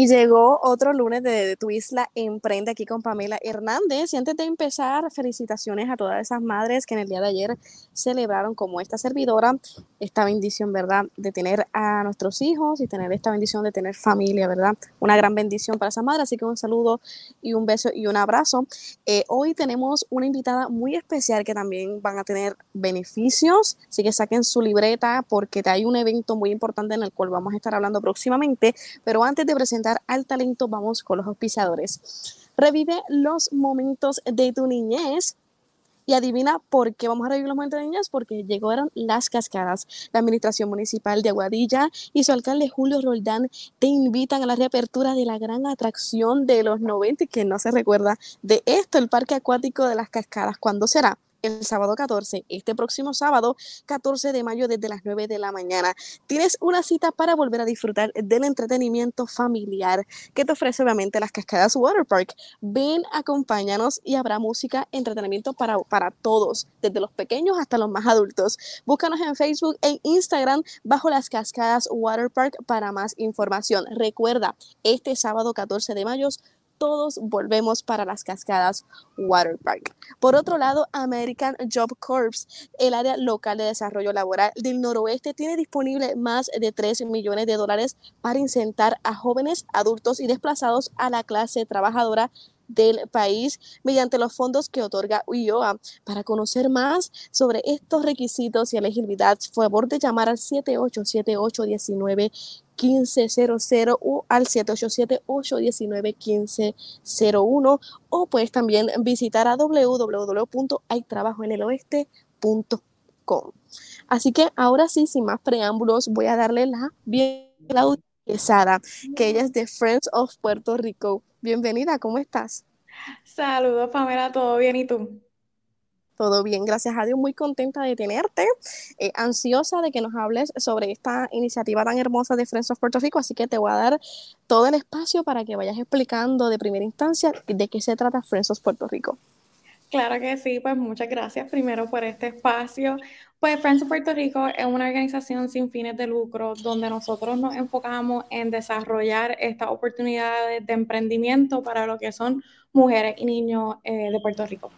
Y llegó otro lunes de, Tu Isla Emprende aquí con Pamela Hernández. Y antes de empezar, felicitaciones a todas esas madres que en el día de ayer celebraron como esta servidora esta bendición, ¿verdad? De tener a nuestros hijos y tener esta bendición de tener familia, ¿verdad? Una gran bendición para esas madres. Así que un saludo y un beso y un abrazo. Eh, hoy tenemos una invitada muy especial que también van a tener beneficios. Así que saquen su libreta porque hay un evento muy importante en el cual vamos a estar hablando próximamente. Pero antes de presentar al talento, vamos con los auspiciadores. Revive los momentos de tu niñez. Y adivina por qué vamos a revivir los momentos de niñez, porque llegaron las cascadas. La Administración Municipal de Aguadilla y su alcalde Julio Roldán te invitan a la reapertura de la gran atracción de los 90 que no se recuerda de esto, el Parque Acuático de las Cascadas. ¿Cuándo será? El sábado 14, este próximo sábado 14 de mayo desde las 9 de la mañana. Tienes una cita para volver a disfrutar del entretenimiento familiar que te ofrece obviamente las Cascadas Water Park. Ven, acompáñanos y habrá música, entretenimiento para, para todos, desde los pequeños hasta los más adultos. Búscanos en Facebook e Instagram bajo las Cascadas Water Park para más información. Recuerda, este sábado 14 de mayo todos volvemos para las cascadas Water Park. Por otro lado, American Job Corps, el área local de desarrollo laboral del noroeste, tiene disponible más de 3 millones de dólares para incentar a jóvenes, adultos y desplazados a la clase trabajadora del país mediante los fondos que otorga UIOA. Para conocer más sobre estos requisitos y elegibilidad, favor de llamar al 787819 1500 o al 787-819-1501 o puedes también visitar a www.haytrabajoeneloeste.com. Así que ahora sí, sin más preámbulos, voy a darle la bienvenida a Sara, que ella es de Friends of Puerto Rico. Bienvenida, ¿cómo estás? Saludos, Pamela, ¿todo bien y tú? Todo bien, gracias a Dios, muy contenta de tenerte, eh, ansiosa de que nos hables sobre esta iniciativa tan hermosa de Friends of Puerto Rico, así que te voy a dar todo el espacio para que vayas explicando de primera instancia de qué se trata Friends of Puerto Rico. Claro que sí, pues muchas gracias primero por este espacio. Pues Friends of Puerto Rico es una organización sin fines de lucro donde nosotros nos enfocamos en desarrollar estas oportunidades de emprendimiento para lo que son mujeres y niños eh, de Puerto Rico.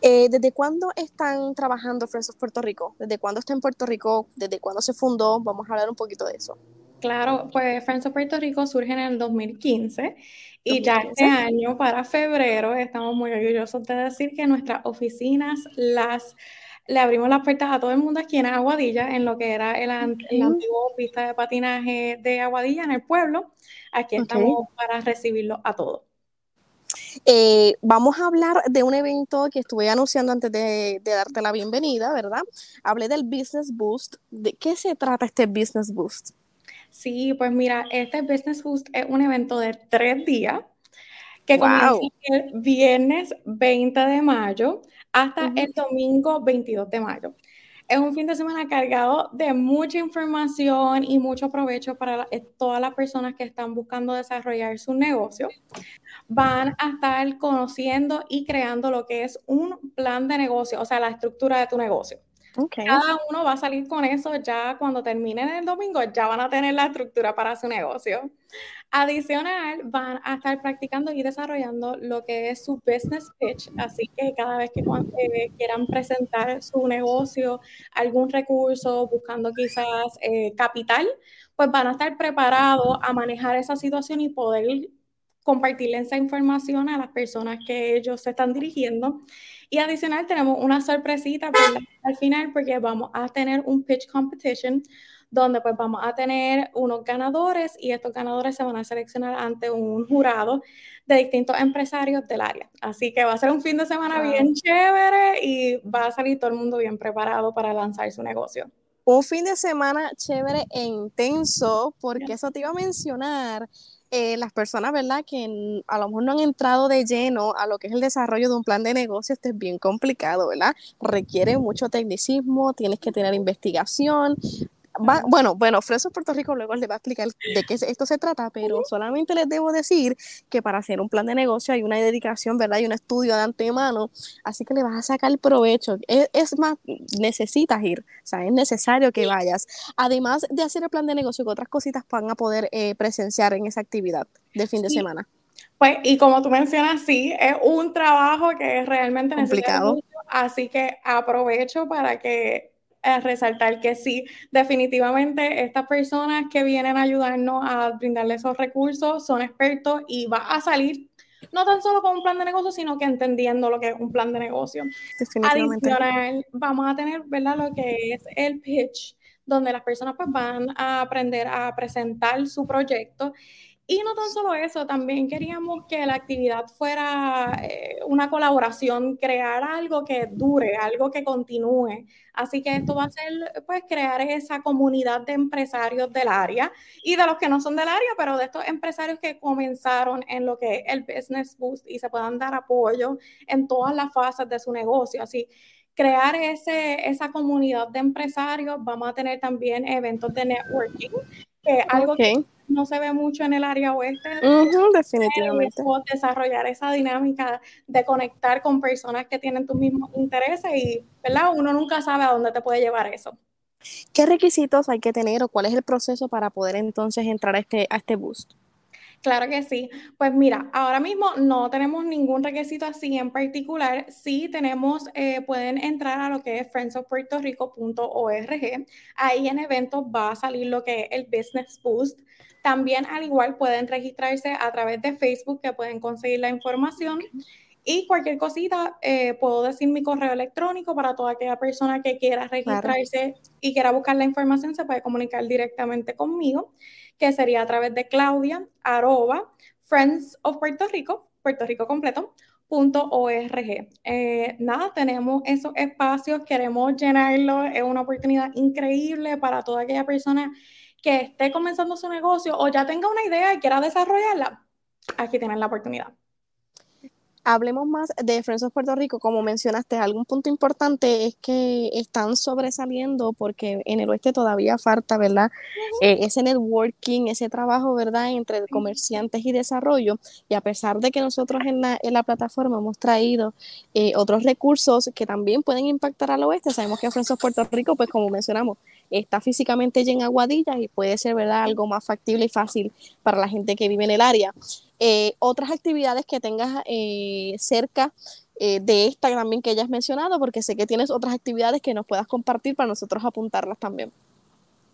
Eh, ¿Desde cuándo están trabajando Friends of Puerto Rico? ¿Desde cuándo está en Puerto Rico? ¿Desde cuándo se fundó? Vamos a hablar un poquito de eso. Claro, pues Friends of Puerto Rico surge en el 2015 y ya este año, para febrero, estamos muy orgullosos de decir que nuestras oficinas las le abrimos las puertas a todo el mundo aquí en Aguadilla, en lo que era el, antiguo pista de patinaje de Aguadilla en el pueblo. Aquí estamos para recibirlo a todos. Eh, vamos a hablar de un evento que estuve anunciando antes de, darte la bienvenida, ¿verdad? Hablé del Business Boost. ¿De qué se trata este Business Boost? Sí, pues mira, este Business Boost es un evento de tres días que comienza el viernes 20 de mayo hasta el domingo 22 de mayo. Es un fin de semana cargado de mucha información y mucho provecho para eh, todas las personas que están buscando desarrollar su negocio. Van a estar conociendo y creando lo que es un plan de negocio, o sea, la estructura de tu negocio. Cada uno va a salir con eso ya cuando terminen el domingo, ya van a tener la estructura para su negocio. Adicional, van a estar practicando y desarrollando lo que es su business pitch, así que cada vez que eh, quieran presentar su negocio, algún recurso, buscando quizás eh, capital, pues van a estar preparados a manejar esa situación y poder compartirle esa información a las personas que ellos se están dirigiendo. Y adicional tenemos una sorpresita al final porque vamos a tener un pitch competition donde pues vamos a tener unos ganadores y estos ganadores se van a seleccionar ante un jurado de distintos empresarios del área. Así que va a ser un fin de semana bien chévere y va a salir todo el mundo bien preparado para lanzar su negocio. Un fin de semana chévere e intenso, porque eso te iba a mencionar eh, las personas, ¿verdad? Que a lo mejor no han entrado de lleno a lo que es el desarrollo de un plan de negocio, esto es bien complicado, ¿verdad? Requiere mucho tecnicismo, tienes que tener investigación, bueno, bueno, Fresco Puerto Rico luego les va a explicar de qué esto se trata, pero solamente les debo decir que para hacer un plan de negocio hay una dedicación, ¿verdad? Y un estudio de antemano, así que le vas a sacar el provecho. Es, más, necesitas ir, o sea, es necesario que vayas. Además de hacer el plan de negocio, que otras cositas van a poder eh, presenciar en esa actividad de fin de semana. Pues, y como tú mencionas, sí, es un trabajo que es realmente complicado. Así que aprovecho para que eh, resaltar que sí, definitivamente estas personas que vienen a ayudarnos a brindarle esos recursos son expertos y va a salir no tan solo con un plan de negocio, sino que entendiendo lo que es un plan de negocio. Adicional, vamos a tener, ¿verdad? Lo que es el pitch, donde las personas pues, van a aprender a presentar su proyecto y no tan solo eso, también queríamos que la actividad fuera eh, una colaboración, crear algo que dure, algo que continúe. Así que esto va a ser, pues, crear esa comunidad de empresarios del área y de los que no son del área, pero de estos empresarios que comenzaron en lo que es el Business Boost y se puedan dar apoyo en todas las fases de su negocio. Así crear ese, esa comunidad de empresarios. Vamos a tener también eventos de networking, que algo que no se ve mucho en el área oeste. definitivamente. Desarrollar esa dinámica de conectar con personas que tienen tus mismos intereses y, ¿verdad? Uno nunca sabe a dónde te puede llevar eso. ¿Qué requisitos hay que tener o cuál es el proceso para poder entonces entrar a este, a este boost? Claro que sí. Pues mira, ahora mismo no tenemos ningún requisito así en particular. Sí tenemos, eh, pueden entrar a lo que es friendsofpuertorico.org. Ahí en eventos va a salir lo que es el Business Boost. También al igual pueden registrarse a través de Facebook que pueden conseguir la información. Y cualquier cosita, eh, puedo decir mi correo electrónico para toda aquella persona que quiera registrarse y quiera buscar la información, se puede comunicar directamente conmigo, que sería a través de Claudia, arroba, Friends of Puerto Rico, Puerto Rico completo, punto .org. Eh, nada, tenemos esos espacios, queremos llenarlo, es una oportunidad increíble para toda aquella persona que esté comenzando su negocio o ya tenga una idea y quiera desarrollarla, aquí tienen la oportunidad. Hablemos más de Friends of Puerto Rico. Como mencionaste, algún punto importante es que están sobresaliendo porque en el oeste todavía falta, ¿verdad? Eh, ese networking, ese trabajo, ¿verdad? Entre comerciantes y desarrollo. Y a pesar de que nosotros en la, en la plataforma hemos traído eh, otros recursos que también pueden impactar al oeste, sabemos que Friends of Puerto Rico, pues como mencionamos, está físicamente ya en Aguadillas y puede ser, ¿verdad? Algo más factible y fácil para la gente que vive en el área. Eh, otras actividades que tengas eh, cerca eh, de esta también que hayas mencionado, porque sé que tienes otras actividades que nos puedas compartir para nosotros apuntarlas también.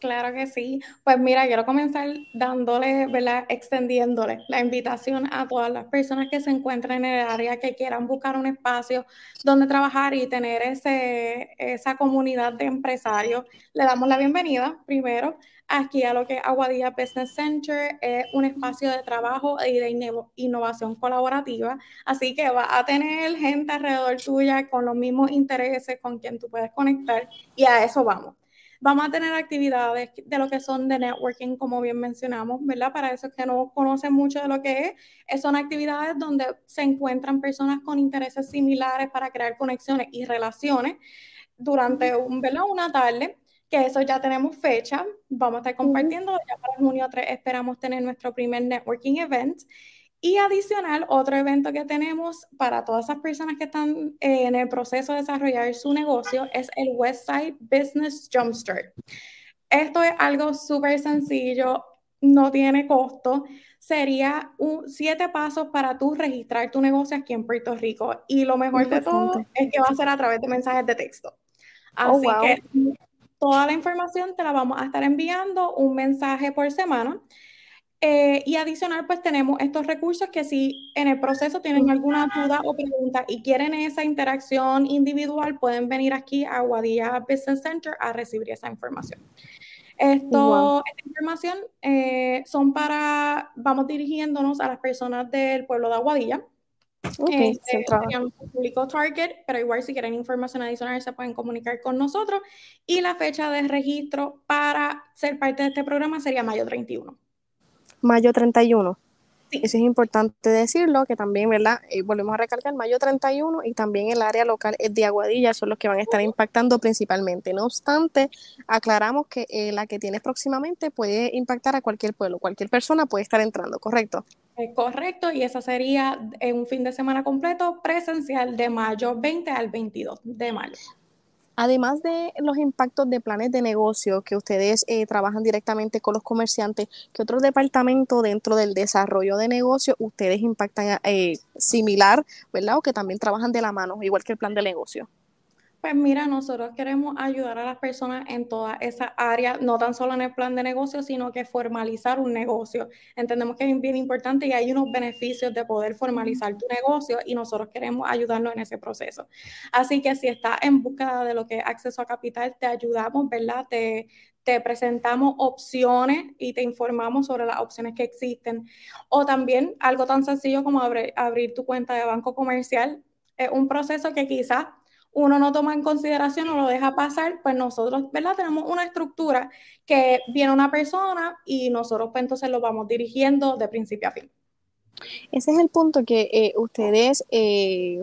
Claro que sí. Pues mira, quiero comenzar dándole, ¿verdad? Extendiéndole la invitación a todas las personas que se encuentren en el área que quieran buscar un espacio donde trabajar y tener ese, esa comunidad de empresarios. Le damos la bienvenida primero aquí a lo que Aguadilla Business Center, es un espacio de trabajo y de innovación colaborativa, así que va a tener gente alrededor tuya con los mismos intereses con quien tú puedes conectar y a eso vamos. Vamos a tener actividades de lo que son de networking, como bien mencionamos, ¿verdad? Para esos que no conocen mucho de lo que es, son actividades donde se encuentran personas con intereses similares para crear conexiones y relaciones durante un, ¿verdad? una tarde que eso ya tenemos fecha, vamos a estar compartiendo, ya para junio 3 esperamos tener nuestro primer networking event. Y adicional, otro evento que tenemos para todas esas personas que están eh, en el proceso de desarrollar su negocio es el Westside Business Jumpstart. Esto es algo súper sencillo, no tiene costo. Sería un, siete pasos para tú registrar tu negocio aquí en Puerto Rico. Y lo mejor de todo es que va a ser a través de mensajes de texto. Oh, Así que toda la información te la vamos a estar enviando un mensaje por semana. Eh, y adicional, pues tenemos estos recursos que si en el proceso tienen alguna duda o pregunta y quieren esa interacción individual, pueden venir aquí a Guadilla Business Center a recibir esa información. Esto, Esta información eh, son para, vamos dirigiéndonos a las personas del pueblo de Aguadilla. Okay, este, público target, pero igual si quieren información adicional se pueden comunicar con nosotros. Y la fecha de registro para ser parte de este programa sería mayo 31. Mayo 31. Eso es importante decirlo, que también, ¿verdad? Eh, volvemos a recalcar, mayo 31 y también el área local de Aguadilla son los que van a estar impactando principalmente. No obstante, aclaramos que eh, la que tienes próximamente puede impactar a cualquier pueblo, cualquier persona puede estar entrando, ¿correcto? correcto, y esa sería en un fin de semana completo presencial de mayo 20 al 22 de mayo. Además de los impactos de planes de negocio que ustedes eh, trabajan directamente con los comerciantes, ¿qué otro departamento dentro del desarrollo de negocio ustedes impactan eh, similar, ¿verdad? O que también trabajan de la mano, igual que el plan de negocio? Pues mira, nosotros queremos ayudar a las personas en toda esa área, no tan solo en el plan de negocio, sino que formalizar un negocio. Entendemos que es bien importante y hay unos beneficios de poder formalizar tu negocio y nosotros queremos ayudarnos en ese proceso. Así que si estás en búsqueda de lo que es acceso a capital, te ayudamos, ¿verdad? Te, te presentamos opciones y te informamos sobre las opciones que existen. O también algo tan sencillo como abrir, abrir tu cuenta de banco comercial. Es un proceso que quizás uno no toma en consideración o lo deja pasar, pues nosotros, ¿verdad? Tenemos una estructura que viene una persona y nosotros pues entonces lo vamos dirigiendo de principio a fin. Ese es el punto que eh, ustedes, eh,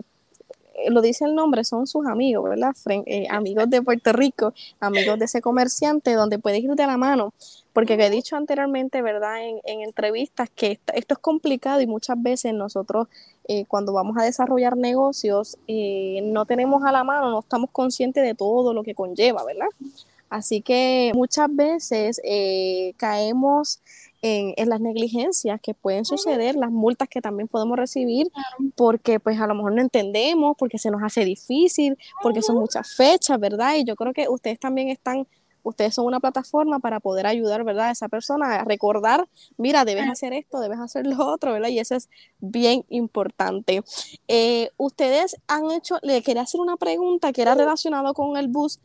lo dice el nombre, son sus amigos, ¿verdad? Eh, amigos de Puerto Rico, amigos de ese comerciante, donde puedes ir de la mano. Porque he dicho anteriormente, ¿verdad? En, en entrevistas que esto es complicado y muchas veces nosotros eh, cuando vamos a desarrollar negocios, eh, no tenemos a la mano, no estamos conscientes de todo lo que conlleva, ¿verdad? Así que muchas veces eh, caemos en, en, las negligencias que pueden suceder, las multas que también podemos recibir, porque pues a lo mejor no entendemos, porque se nos hace difícil, porque son muchas fechas, ¿verdad? Y yo creo que ustedes también están ustedes son una plataforma para poder ayudar, ¿verdad? A esa persona a recordar, mira, debes hacer esto, debes hacer lo otro, ¿verdad? Y eso es bien importante. Eh, ustedes han hecho, le quería hacer una pregunta que era relacionado con el bus.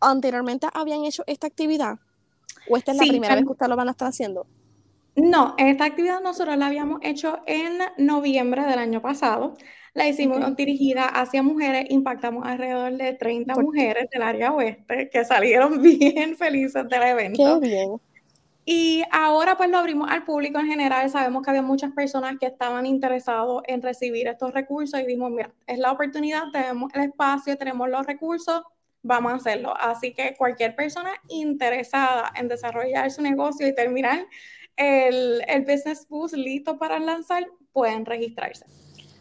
¿Anteriormente habían hecho esta actividad? ¿O esta es la primera vez que ustedes lo van a estar haciendo? No, esta actividad nosotros la habíamos hecho en noviembre del año pasado. La hicimos dirigida hacia mujeres, impactamos alrededor de 30 mujeres del área oeste que salieron bien felices del evento. Qué bien. Y ahora pues lo abrimos al público en general. Sabemos que había muchas personas que estaban interesados en recibir estos recursos y dijimos, mira, es la oportunidad, tenemos el espacio, tenemos los recursos, vamos a hacerlo. Así que cualquier persona interesada en desarrollar su negocio y terminar el, el Business Boost listo para lanzar, pueden registrarse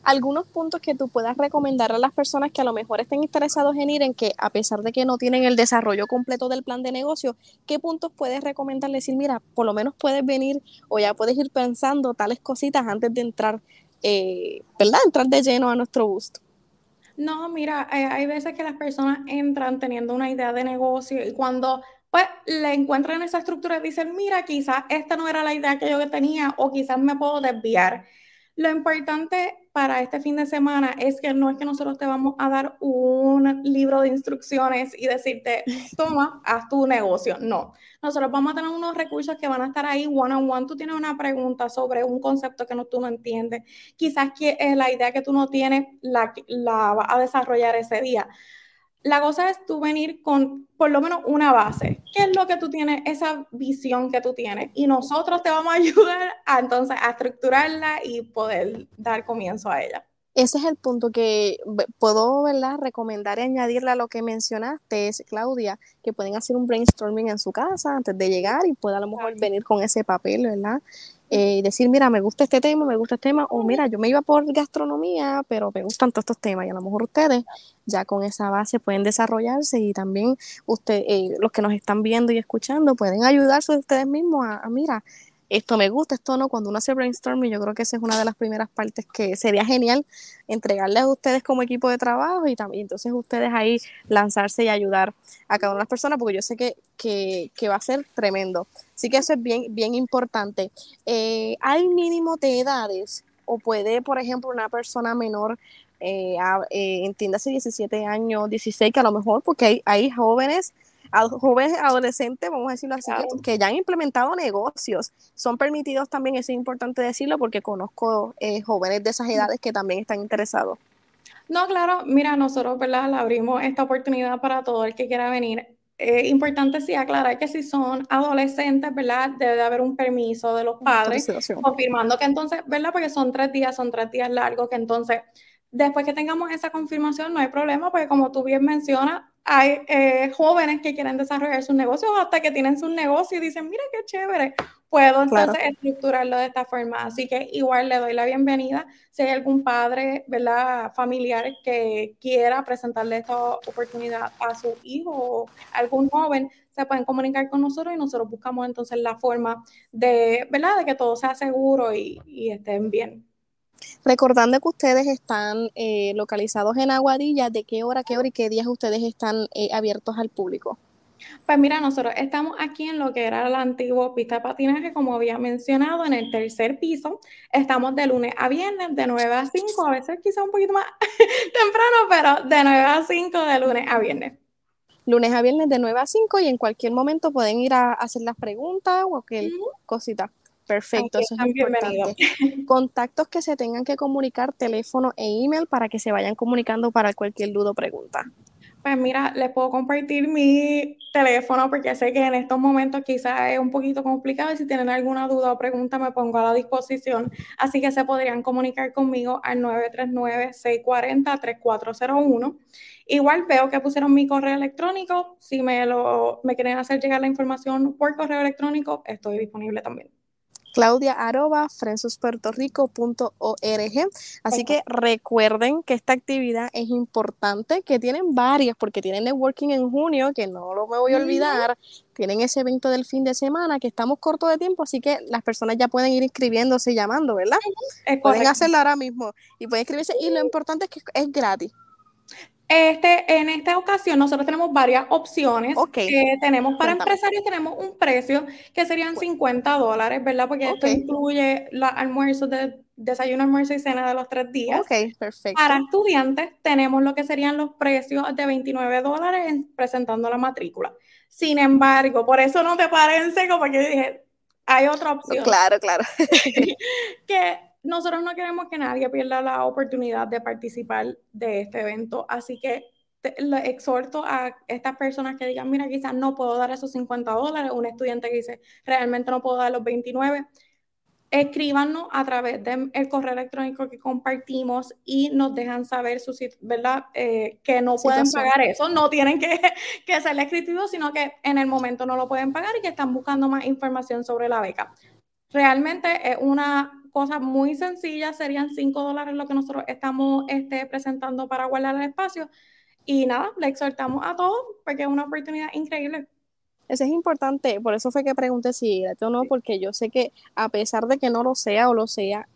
algunos puntos que tú puedas recomendar a las personas que a lo mejor estén interesados en ir, en que a pesar de que no tienen el desarrollo completo del plan de negocio, ¿qué puntos puedes recomendar? Decir, mira, por lo menos puedes venir o ya puedes ir pensando tales cositas antes de entrar, eh, ¿verdad? Entrar de lleno a nuestro gusto. No, mira, eh, hay veces que las personas entran teniendo una idea de negocio y cuando pues le encuentran esa estructura dicen, mira, quizás esta no era la idea que yo tenía o quizás me puedo desviar. Lo importante para este fin de semana es que no es que nosotros te vamos a dar un libro de instrucciones y decirte, toma, haz tu negocio. No, nosotros vamos a tener unos recursos que van a estar ahí one on one. Tú tienes una pregunta sobre un concepto que no, tú no entiendes. Quizás que, eh, la idea que tú no tienes la, la vas a desarrollar ese día la cosa es tú venir con por lo menos una base. ¿Qué es lo que tú tienes, esa visión que tú tienes? Y nosotros te vamos a ayudar a entonces a estructurarla y poder dar comienzo a ella. Ese es el punto que puedo ¿verdad? recomendar y añadirle a lo que mencionaste, es, Claudia, que pueden hacer un brainstorming en su casa antes de llegar y pueda a lo mejor venir con ese papel, ¿verdad? Eh, decir, mira, me gusta este tema, me gusta este tema, o mira, yo me iba por gastronomía, pero me gustan todos estos temas y a lo mejor ustedes ya con esa base pueden desarrollarse y también usted, eh, los que nos están viendo y escuchando pueden ayudarse ustedes mismos a, a mira, esto me gusta, esto no, cuando uno hace brainstorming, yo creo que esa es una de las primeras partes que sería genial entregarles a ustedes como equipo de trabajo y también entonces ustedes ahí lanzarse y ayudar a cada una de las personas, porque yo sé que, que, va a ser tremendo. Así que eso es bien, bien importante. Eh, ¿Hay mínimo de edades? ¿O puede, por ejemplo, una persona menor eh, eh, entiéndase 17 años, 16, que a lo mejor, porque hay, hay jóvenes jóvenes adolescentes, vamos a decirlo así, que, ya han implementado negocios. Son permitidos también, eso es importante decirlo, porque conozco eh, jóvenes de esas edades que también están interesados. No, claro, mira, nosotros, ¿verdad? Le abrimos esta oportunidad para todo el que quiera venir. es importante sí aclarar que si son adolescentes, ¿verdad? Debe de haber un permiso de los padres, confirmando que entonces, ¿verdad? Porque son tres días, son tres días largos, que entonces, después que tengamos esa confirmación, no hay problema, porque como tú bien mencionas, hay eh, jóvenes que quieren desarrollar sus negocios hasta que tienen sus negocios y dicen, mira qué chévere, puedo entonces estructurarlo de esta forma. Así que igual le doy la bienvenida. Si hay algún padre, ¿verdad? Familiar que quiera presentarle esta oportunidad a su hijo o algún joven, se pueden comunicar con nosotros y nosotros buscamos entonces la forma de, ¿verdad? De que todo sea seguro y, y estén bien. Recordando que ustedes están eh, localizados en Aguadilla, ¿de qué hora, qué hora y qué días ustedes están eh, abiertos al público? Pues mira, nosotros estamos aquí en lo que era la antigua pista de patinaje, como había mencionado, en el tercer piso. Estamos de lunes a viernes, de 9 a 5, a veces quizá un poquito más temprano, pero de 9 a 5 de lunes a viernes. Lunes a viernes de 9 a 5 y en cualquier momento pueden ir a hacer las preguntas o cualquier cosita. Perfecto, eso es importante. Contactos que se tengan que comunicar, teléfono e email para que se vayan comunicando para cualquier duda o pregunta. Pues mira, les puedo compartir mi teléfono porque sé que en estos momentos quizás es un poquito complicado y si tienen alguna duda o pregunta me pongo a la disposición. Así que se podrían comunicar conmigo al 939-640-3401. Igual veo que pusieron mi correo electrónico. Si me, lo, me quieren hacer llegar la información por correo electrónico, estoy disponible también claudia arroba frensuspuertorico.org. Así que recuerden que esta actividad es importante, que tienen varias, porque tienen networking en junio, que no lo me voy a olvidar. Tienen ese evento del fin de semana, que estamos cortos de tiempo, así que las personas ya pueden ir inscribiéndose y llamando, ¿verdad? pueden hacerlo ahora mismo y pueden inscribirse. Y lo importante es que es gratis. Este, en esta ocasión nosotros tenemos varias opciones que tenemos para empresarios, tenemos un precio que serían 50 dólares, ¿verdad? Porque esto incluye los almuerzos de desayuno, almuerzo y cena de los tres días. Ok, perfecto. Para estudiantes tenemos lo que serían los precios de 29 dólares presentando la matrícula. Sin embargo, por eso no te paren seco, porque dije, hay otra opción. Claro, claro. que nosotros no queremos que nadie pierda la oportunidad de participar de este evento, así que le exhorto a estas personas que digan, mira, quizás no puedo dar esos 50 dólares, un estudiante que dice, realmente no puedo dar los 29, escríbanos a través del correo electrónico que compartimos y nos dejan saber su ¿verdad? Eh, que no pueden pagar eso, no tienen que, que ser escrito, sino que en el momento no lo pueden pagar y que están buscando más información sobre la beca. Realmente es una cosas muy sencillas, serían 5 dólares lo que nosotros estamos este, presentando para guardar el espacio. Y nada, le exhortamos a todos porque es una oportunidad increíble. Eso es importante, por eso fue que pregunté si era o no, porque yo sé que a pesar de que no lo sea o lo sea,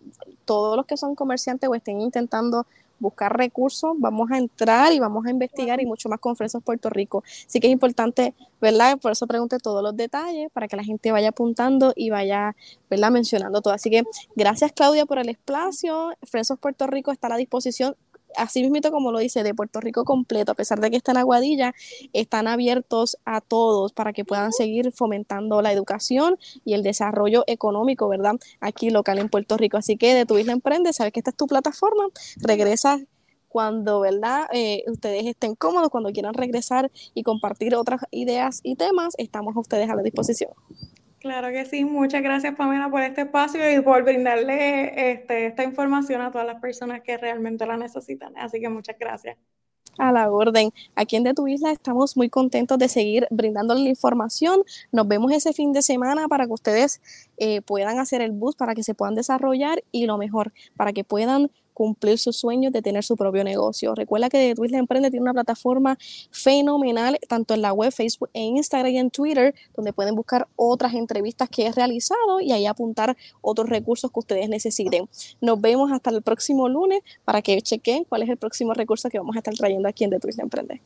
todos los que son comerciantes o estén intentando buscar recursos, vamos a entrar y vamos a investigar y mucho más con Fresas Puerto Rico. Así que es importante, ¿verdad? Por eso pregunté todos los detalles para que la gente vaya apuntando y vaya, ¿verdad? Mencionando todo. Así que gracias Claudia por el espacio. Fresas Puerto Rico está a la disposición así mismo como lo dice, de Puerto Rico completo, a pesar de que están en Aguadilla, están abiertos a todos para que puedan seguir fomentando la educación y el desarrollo económico, ¿verdad? Aquí local en Puerto Rico. Así que de tu isla emprende, sabes que esta es tu plataforma, regresa cuando, ¿verdad? Eh, ustedes estén cómodos, cuando quieran regresar y compartir otras ideas y temas, estamos ustedes a la disposición. Claro que sí, muchas gracias Pamela por este espacio y por brindarle este, esta información a todas las personas que realmente la necesitan. Así que muchas gracias. A la orden. Aquí en De Tu Isla estamos muy contentos de seguir brindándoles la información. Nos vemos ese fin de semana para que ustedes eh, puedan hacer el bus, para que se puedan desarrollar y lo mejor, para que puedan cumplir sus sueños de tener su propio negocio. Recuerda que Twist Emprende tiene una plataforma fenomenal, tanto en la web, Facebook e Instagram y en Twitter, donde pueden buscar otras entrevistas que he realizado y ahí apuntar otros recursos que ustedes necesiten. Nos vemos hasta el próximo lunes para que chequen cuál es el próximo recurso que vamos a estar trayendo aquí en The Twist Emprende.